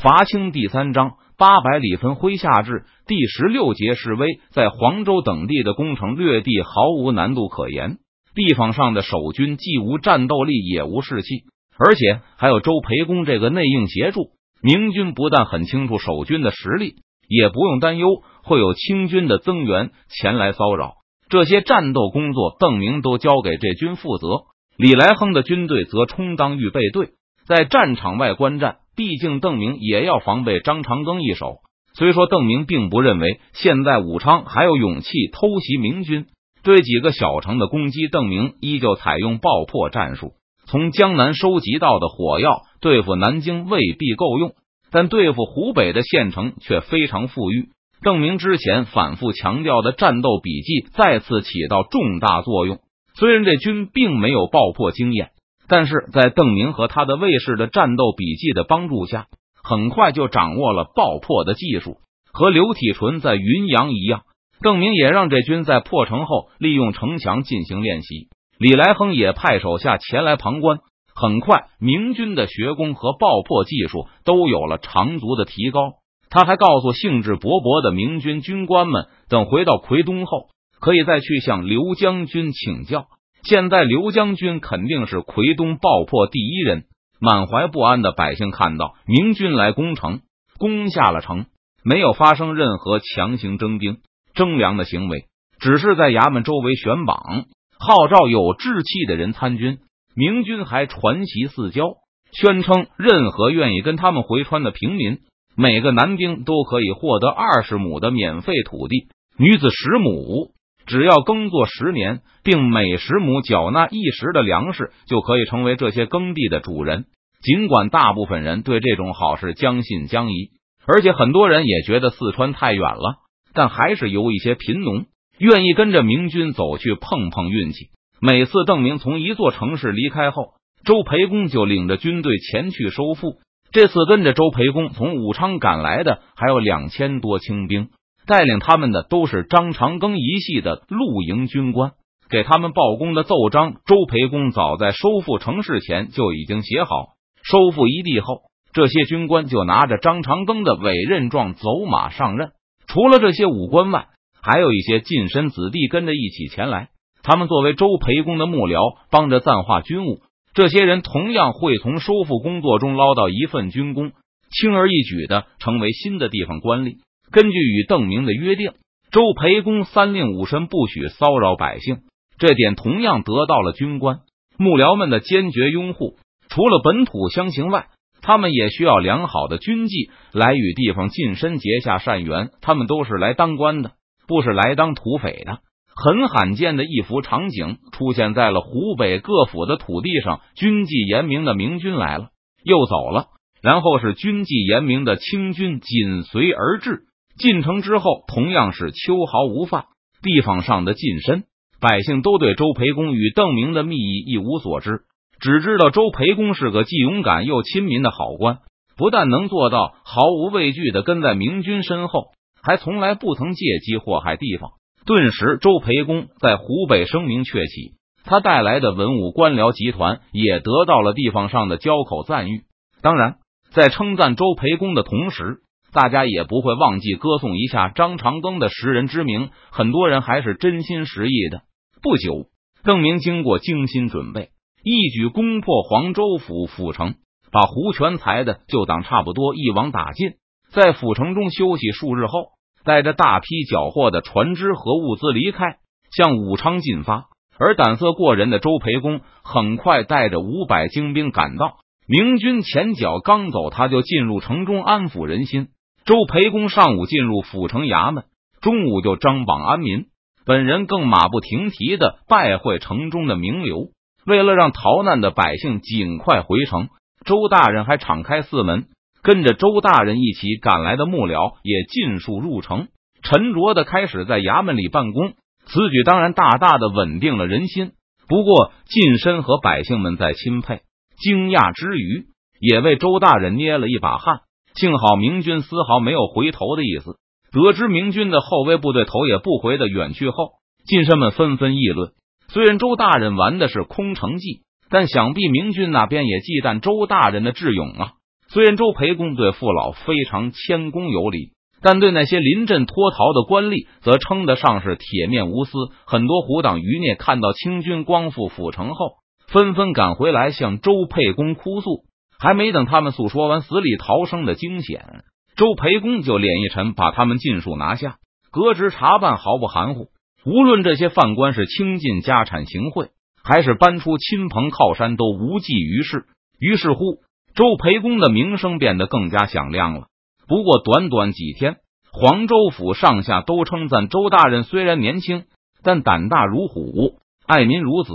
伐清第三章八百里分麾下炙第十六节示威，在黄州等地的攻城略地毫无难度可言。地方上的守军既无战斗力，也无士气，而且还有周培公这个内应协助。明军不但很清楚守军的实力，也不用担忧会有清军的增援前来骚扰。这些战斗工作，邓明都交给这军负责。李来亨的军队则充当预备队，在战场外观战。毕竟邓明也要防备张长庚一手。虽说邓明并不认为现在武昌还有勇气偷袭明军，对几个小城的攻击，邓明依旧采用爆破战术。从江南收集到的火药对付南京未必够用，但对付湖北的县城却非常富裕。邓明之前反复强调的战斗笔记再次起到重大作用。虽然这军并没有爆破经验，但是在邓明和他的卫士的战斗笔记的帮助下，很快就掌握了爆破的技术。和刘体纯在云阳一样，邓明也让这军在破城后利用城墙进行练习。李来亨也派手下前来旁观。很快，明军的学工和爆破技术都有了长足的提高。他还告诉兴致勃勃的明军军官们，等回到奎东后，可以再去向刘将军请教。现在刘将军肯定是奎东爆破第一人。满怀不安的百姓看到明军来攻城，攻下了城，没有发生任何强行征兵征粮的行为，只是在衙门周围悬榜，号召有志气的人参军。明军还传檄四郊，宣称任何愿意跟他们回川的平民。每个男丁都可以获得二十亩的免费土地，女子十亩，只要耕作十年，并每十亩缴纳一时的粮食，就可以成为这些耕地的主人。尽管大部分人对这种好事将信将疑，而且很多人也觉得四川太远了，但还是有一些贫农愿意跟着明军走去碰碰运气。每次邓明从一座城市离开后，周培公就领着军队前去收复。这次跟着周培公从武昌赶来的还有两千多清兵，带领他们的都是张长庚一系的露营军官。给他们报功的奏章，周培公早在收复城市前就已经写好。收复一地后，这些军官就拿着张长庚的委任状走马上任。除了这些武官外，还有一些近身子弟跟着一起前来。他们作为周培公的幕僚，帮着暂化军务。这些人同样会从收复工作中捞到一份军功，轻而易举的成为新的地方官吏。根据与邓明的约定，周培公三令五申不许骚扰百姓，这点同样得到了军官幕僚们的坚决拥护。除了本土乡情外，他们也需要良好的军纪来与地方近身结下善缘。他们都是来当官的，不是来当土匪的。很罕见的一幅场景出现在了湖北各府的土地上，军纪严明的明军来了，又走了，然后是军纪严明的清军紧随而至。进城之后，同样是秋毫无犯。地方上的近身百姓都对周培公与邓明的密意一无所知，只知道周培公是个既勇敢又亲民的好官，不但能做到毫无畏惧的跟在明军身后，还从来不曾借机祸害地方。顿时，周培公在湖北声名鹊起，他带来的文武官僚集团也得到了地方上的交口赞誉。当然，在称赞周培公的同时，大家也不会忘记歌颂一下张长庚的识人之明。很多人还是真心实意的。不久，邓明经过精心准备，一举攻破黄州府府城，把胡全才的旧党差不多一网打尽。在府城中休息数日后。带着大批缴获的船只和物资离开，向武昌进发。而胆色过人的周培公很快带着五百精兵赶到。明军前脚刚走，他就进入城中安抚人心。周培公上午进入府城衙门，中午就张榜安民。本人更马不停蹄的拜会城中的名流。为了让逃难的百姓尽快回城，周大人还敞开四门。跟着周大人一起赶来的幕僚也尽数入城，沉着的开始在衙门里办公。此举当然大大的稳定了人心。不过近身和百姓们在钦佩、惊讶之余，也为周大人捏了一把汗。幸好明军丝毫没有回头的意思。得知明军的后卫部队头也不回的远去后，近身们纷纷议论：虽然周大人玩的是空城计，但想必明军那边也忌惮周大人的智勇啊。虽然周培公对父老非常谦恭有礼，但对那些临阵脱逃的官吏，则称得上是铁面无私。很多胡党余孽看到清军光复府城后，纷纷赶回来向周沛公哭诉。还没等他们诉说完死里逃生的惊险，周培公就脸一沉，把他们尽数拿下，革职查办，毫不含糊。无论这些犯官是倾尽家产行贿，还是搬出亲朋靠山，都无济于事。于是乎，周培公的名声变得更加响亮了。不过短短几天，黄州府上下都称赞周大人虽然年轻，但胆大如虎，爱民如子，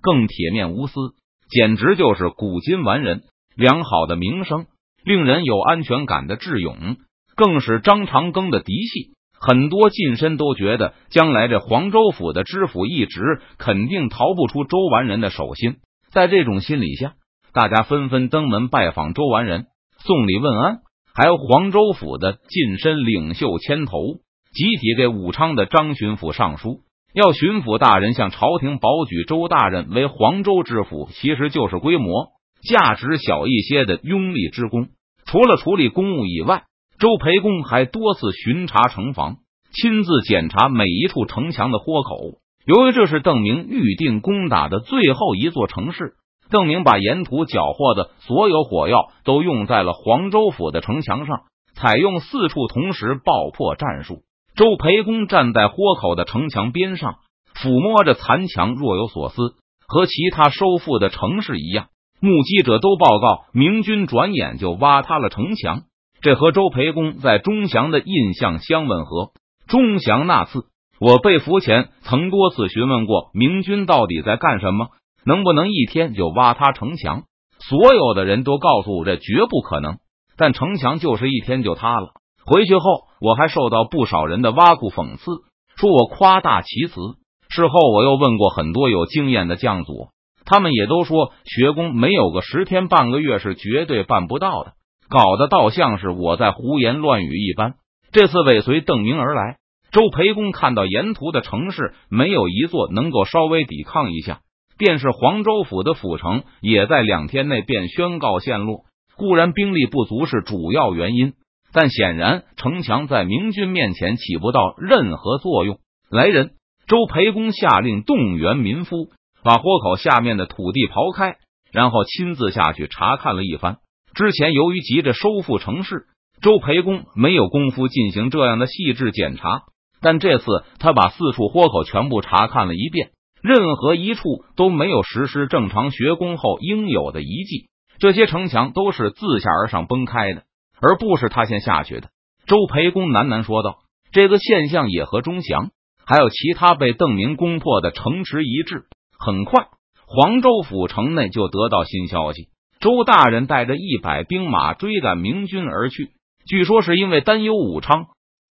更铁面无私，简直就是古今完人。良好的名声，令人有安全感的智勇，更是张长庚的嫡系。很多近身都觉得，将来这黄州府的知府一职肯定逃不出周完人的手心。在这种心理下，大家纷纷登门拜访周完人，送礼问安。还有黄州府的近身领袖牵头，集体给武昌的张巡抚上书，要巡抚大人向朝廷保举周大人为黄州知府，其实就是规模。价值小一些的拥立之功，除了处理公务以外，周培公还多次巡查城防，亲自检查每一处城墙的豁口。由于这是邓明预定攻打的最后一座城市，邓明把沿途缴获的所有火药都用在了黄州府的城墙上，采用四处同时爆破战术。周培公站在豁口的城墙边上，抚摸着残墙，若有所思，和其他收复的城市一样。目击者都报告，明军转眼就挖塌了城墙。这和周培公在钟祥的印象相吻合。钟祥那次，我被俘前曾多次询问过明军到底在干什么，能不能一天就挖塌城墙？所有的人都告诉我，这绝不可能。但城墙就是一天就塌了。回去后，我还受到不少人的挖苦讽刺，说我夸大其词。事后，我又问过很多有经验的将佐。他们也都说，学工没有个十天半个月是绝对办不到的，搞得倒像是我在胡言乱语一般。这次尾随邓明而来，周培公看到沿途的城市没有一座能够稍微抵抗一下，便是黄州府的府城也在两天内便宣告陷落。固然兵力不足是主要原因，但显然城墙在明军面前起不到任何作用。来人，周培公下令动员民夫。把豁口下面的土地刨开，然后亲自下去查看了一番。之前由于急着收复城市，周培公没有功夫进行这样的细致检查。但这次他把四处豁口全部查看了一遍，任何一处都没有实施正常学工后应有的遗迹。这些城墙都是自下而上崩开的，而不是他先下去的。周培公喃喃说道：“这个现象也和钟祥还有其他被邓明攻破的城池一致。”很快，黄州府城内就得到新消息：周大人带着一百兵马追赶明军而去。据说是因为担忧武昌，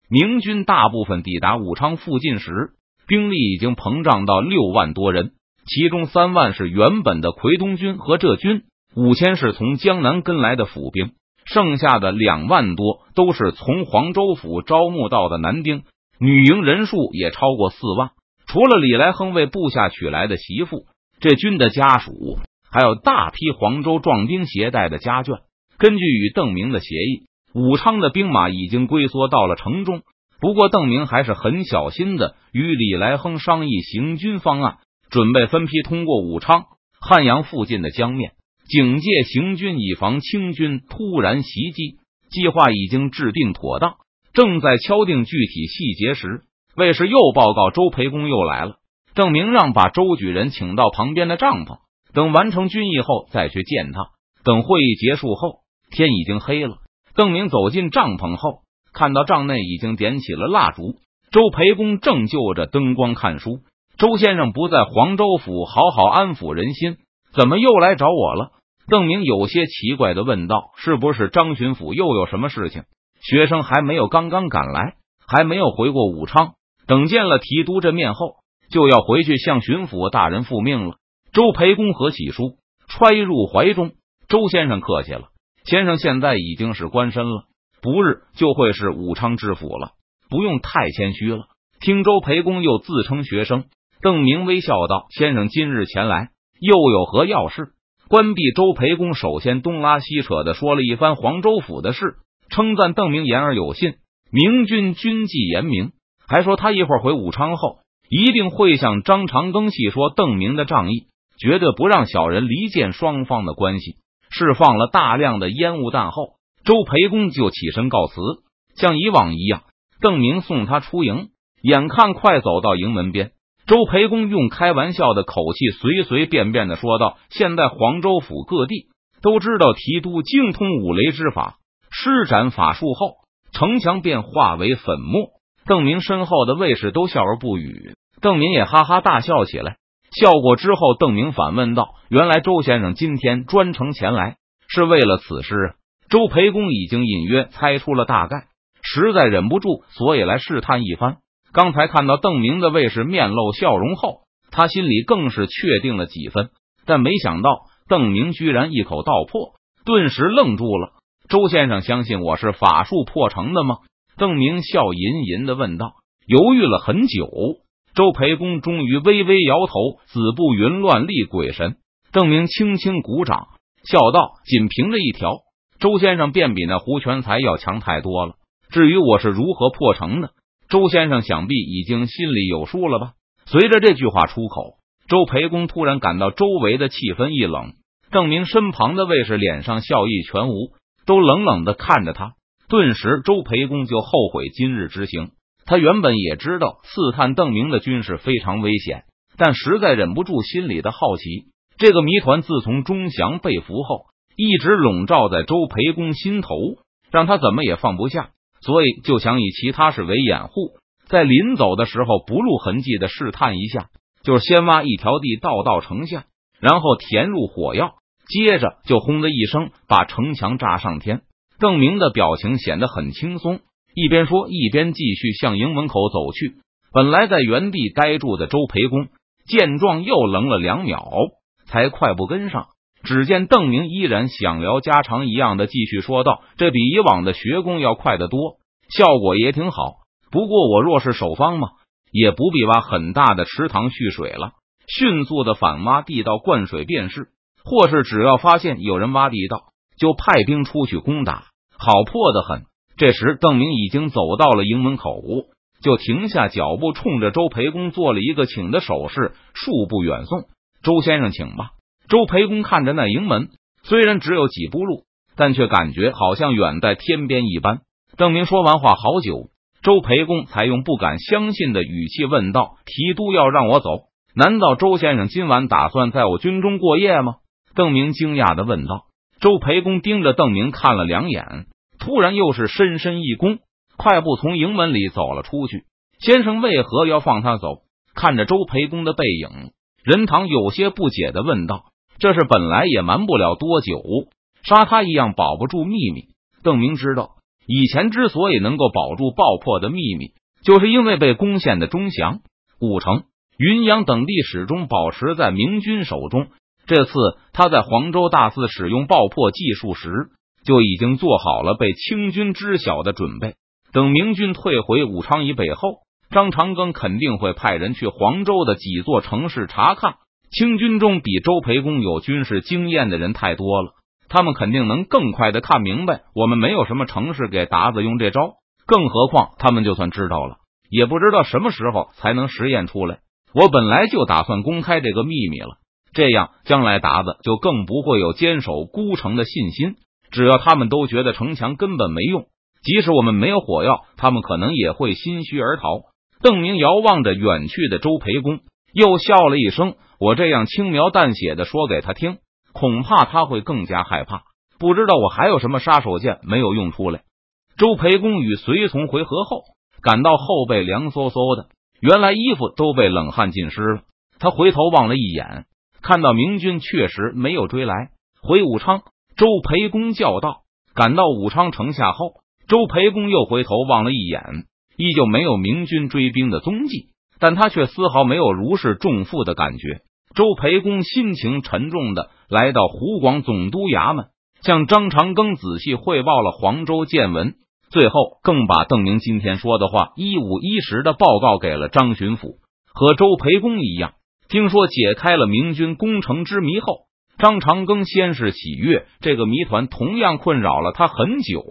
明军大部分抵达武昌附近时，兵力已经膨胀到六万多人，其中三万是原本的奎东军和浙军，五千是从江南跟来的府兵，剩下的两万多都是从黄州府招募到的男丁，女营人数也超过四万。除了李来亨为部下娶来的媳妇，这军的家属还有大批黄州壮丁携带的家眷。根据与邓明的协议，武昌的兵马已经龟缩到了城中。不过，邓明还是很小心的与李来亨商议行军方案，准备分批通过武昌、汉阳附近的江面，警戒行军，以防清军突然袭击。计划已经制定妥当，正在敲定具体细节时。卫士又报告，周培公又来了。郑明让把周举人请到旁边的帐篷，等完成军役后再去见他。等会议结束后，天已经黑了。邓明走进帐篷后，看到帐内已经点起了蜡烛。周培公正就着灯光看书。周先生不在黄州府好好安抚人心，怎么又来找我了？邓明有些奇怪的问道：“是不是张巡抚又有什么事情？”学生还没有刚刚赶来，还没有回过武昌。等见了提督这面后，就要回去向巡抚大人复命了。周培公和喜书，揣入怀中。周先生客气了，先生现在已经是官身了，不日就会是武昌知府了，不用太谦虚了。听周培公又自称学生，邓明微笑道：“先生今日前来，又有何要事？”关闭周培公首先东拉西扯的说了一番黄州府的事，称赞邓明言而有信，明君军纪严明，还说他一会儿回武昌后一定会向张长庚细说邓明的仗义，绝对不让小人离间双方的关系。释放了大量的烟雾弹后，周培公就起身告辞，像以往一样，邓明送他出营。眼看快走到营门边，周培公用开玩笑的口气随随便便的说道：“现在黄州府各地都知道提督精通五雷之法，施展法术后，城墙便化为粉末。”邓明身后的卫士都笑而不语，邓明也哈哈大笑起来。笑过之后，邓明反问道：“原来周先生今天专程前来是为了此事？”周培公已经隐约猜出了大概，实在忍不住，所以来试探一番。刚才看到邓明的卫士面露笑容后，他心里更是确定了几分，但没想到邓明居然一口道破，顿时愣住了。周先生相信我是法术破成的吗？邓明笑吟吟的问道。犹豫了很久，周培公终于微微摇头：“子不云乱立鬼神。”邓明轻轻鼓掌，笑道：“仅凭这一条，周先生便比那胡全才要强太多了。至于我是如何破城的？”周先生想必已经心里有数了吧？随着这句话出口，周培公突然感到周围的气氛一冷，邓明身旁的卫士脸上笑意全无，都冷冷的看着他。顿时，周培公就后悔今日之行。他原本也知道刺探邓明的军事非常危险，但实在忍不住心里的好奇。这个谜团自从钟祥被俘后，一直笼罩在周培公心头，让他怎么也放不下。所以就想以其他事为掩护，在临走的时候不露痕迹的试探一下，就是先挖一条地道到城下，然后填入火药，接着就轰的一声把城墙炸上天。邓明的表情显得很轻松，一边说一边继续向营门口走去。本来在原地呆住的周培公见状又愣了两秒，才快步跟上。只见邓明依然想聊家常一样的继续说道：“这比以往的学工要快得多，效果也挺好。不过我若是守方嘛，也不必挖很大的池塘蓄水了，迅速的反挖地道灌水便是。或是只要发现有人挖地道，就派兵出去攻打，好破的很。”这时，邓明已经走到了营门口，就停下脚步，冲着周培公做了一个请的手势，数步远送：“周先生，请吧。”周培公看着那营门，虽然只有几步路，但却感觉好像远在天边一般。邓明说完话好久，周培公才用不敢相信的语气问道：“提督要让我走？难道周先生今晚打算在我军中过夜吗？”邓明惊讶的问道。周培公盯着邓明看了两眼，突然又是深深一躬，快步从营门里走了出去。先生为何要放他走？看着周培公的背影，任堂有些不解的问道。这是本来也瞒不了多久，杀他一样保不住秘密。邓明知道，以前之所以能够保住爆破的秘密，就是因为被攻陷的钟祥、武城、云阳等地始终保持在明军手中。这次他在黄州大肆使用爆破技术时，就已经做好了被清军知晓的准备。等明军退回武昌以北后，张长庚肯定会派人去黄州的几座城市查看。清军中比周培公有军事经验的人太多了，他们肯定能更快的看明白我们没有什么城市给达子用这招。更何况他们就算知道了，也不知道什么时候才能实验出来。我本来就打算公开这个秘密了，这样将来达子就更不会有坚守孤城的信心。只要他们都觉得城墙根本没用，即使我们没有火药，他们可能也会心虚而逃。邓明遥望着远去的周培公，又笑了一声。我这样轻描淡写的说给他听，恐怕他会更加害怕。不知道我还有什么杀手锏没有用出来。周培公与随从回合后，感到后背凉飕飕的，原来衣服都被冷汗浸湿了。他回头望了一眼，看到明军确实没有追来，回武昌。周培公叫道：“赶到武昌城下后，周培公又回头望了一眼，依旧没有明军追兵的踪迹。”但他却丝毫没有如释重负的感觉。周培公心情沉重的来到湖广总督衙门，向张长庚仔细汇报了黄州见闻，最后更把邓明今天说的话一五一十的报告给了张巡抚。和周培公一样，听说解开了明军攻城之谜后，张长庚先是喜悦，这个谜团同样困扰了他很久，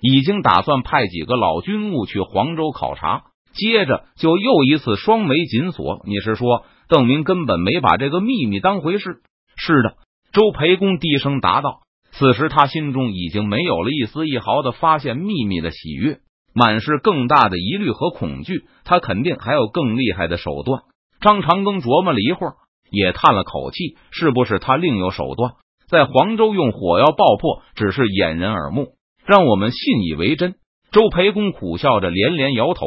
已经打算派几个老军务去黄州考察。接着就又一次双眉紧锁。你是说邓明根本没把这个秘密当回事？是的，周培公低声答道。此时他心中已经没有了一丝一毫的发现秘密的喜悦，满是更大的疑虑和恐惧。他肯定还有更厉害的手段。张长庚琢磨了一会儿。也叹了口气，是不是他另有手段？在黄州用火药爆破，只是掩人耳目，让我们信以为真。周培公苦笑着连连摇头。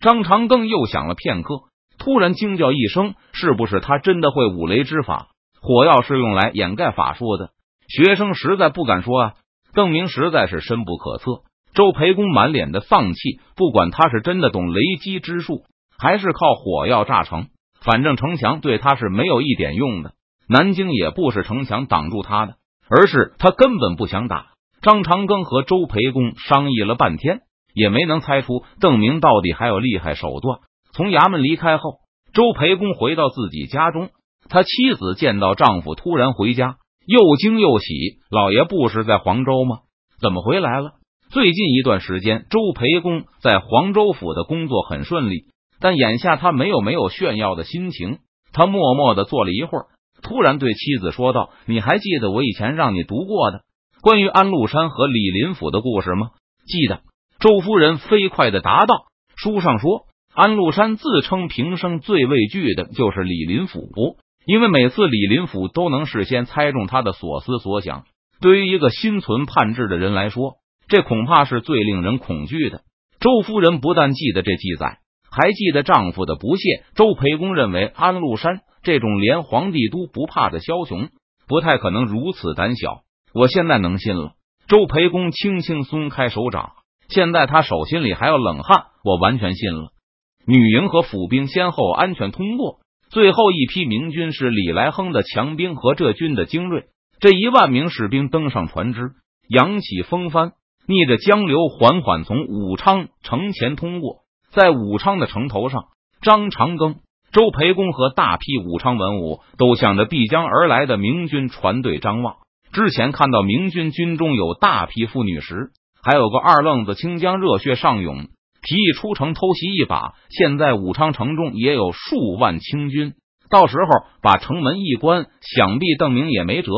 张长庚又想了片刻，突然惊叫一声：“是不是他真的会五雷之法？火药是用来掩盖法术的。”学生实在不敢说啊。邓明实在是深不可测。周培公满脸的丧气，不管他是真的懂雷击之术，还是靠火药炸成。反正城墙对他是没有一点用的，南京也不是城墙挡住他的，而是他根本不想打。张长庚和周培公商议了半天，也没能猜出邓明到底还有厉害手段。从衙门离开后，周培公回到自己家中，他妻子见到丈夫突然回家，又惊又喜：“老爷不是在黄州吗？怎么回来了？”最近一段时间，周培公在黄州府的工作很顺利。但眼下他没有没有炫耀的心情，他默默的坐了一会儿，突然对妻子说道：“你还记得我以前让你读过的关于安禄山和李林甫的故事吗？”记得。周夫人飞快的答道：“书上说，安禄山自称平生最畏惧的就是李林甫，因为每次李林甫都能事先猜中他的所思所想。对于一个心存叛志的人来说，这恐怕是最令人恐惧的。”周夫人不但记得这记载。还记得丈夫的不屑。周培公认为安禄山这种连皇帝都不怕的枭雄，不太可能如此胆小。我现在能信了。周培公轻轻松开手掌，现在他手心里还有冷汗。我完全信了。女营和府兵先后安全通过，最后一批明军是李来亨的强兵和浙军的精锐。这一万名士兵登上船只，扬起风帆，逆着江流，缓缓从武昌城前通过。在武昌的城头上，张长庚、周培公和大批武昌文武都向着必将而来的明军船队张望。之前看到明军军中有大批妇女时，还有个二愣子清江热血上涌，提议出城偷袭一把。现在武昌城中也有数万清军，到时候把城门一关，想必邓明也没辙。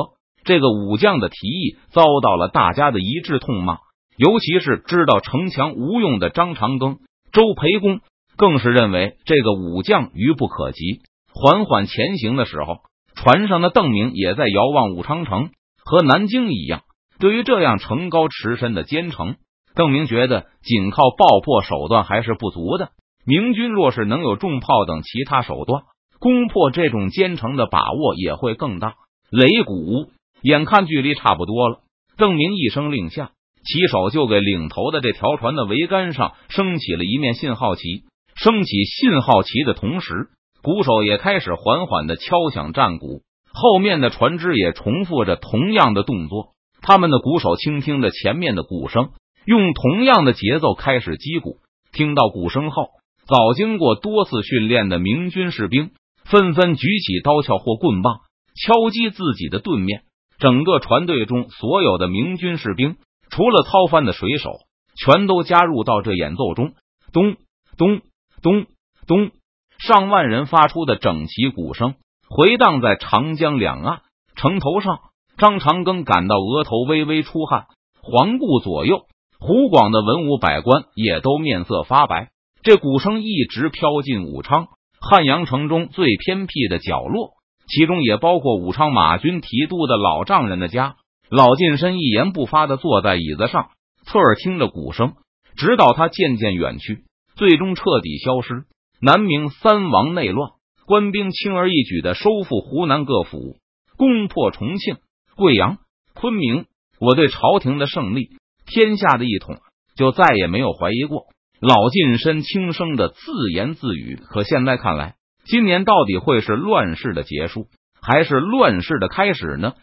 这个武将的提议遭到了大家的一致痛骂，尤其是知道城墙无用的张长庚。周培公更是认为这个武将愚不可及。缓缓前行的时候，船上的邓明也在遥望武昌城，和南京一样。对于这样城高池深的坚城，邓明觉得仅靠爆破手段还是不足的。明军若是能有重炮等其他手段，攻破这种坚城的把握也会更大。擂鼓，眼看距离差不多了，邓明一声令下。骑手就给领头的这条船的桅杆上升起了一面信号旗，升起信号旗的同时，鼓手也开始缓缓的敲响战鼓，后面的船只也重复着同样的动作。他们的鼓手倾听着前面的鼓声，用同样的节奏开始击鼓。听到鼓声后，早经过多次训练的明军士兵纷纷举起刀鞘或棍棒，敲击自己的盾面。整个船队中所有的明军士兵。除了操帆的水手，全都加入到这演奏中。咚咚咚咚，上万人发出的整齐鼓声回荡在长江两岸。城头上，张长庚感到额头微微出汗，环顾左右，湖广的文武百官也都面色发白。这鼓声一直飘进武昌汉阳城中最偏僻的角落，其中也包括武昌马军提督的老丈人的家。老近身一言不发的坐在椅子上，侧耳听着鼓声，直到他渐渐远去，最终彻底消失。南明三王内乱，官兵轻而易举的收复湖南各府，攻破重庆、贵阳、昆明。我对朝廷的胜利，天下的一统，就再也没有怀疑过。老近身轻声的自言自语。可现在看来，今年到底会是乱世的结束，还是乱世的开始呢？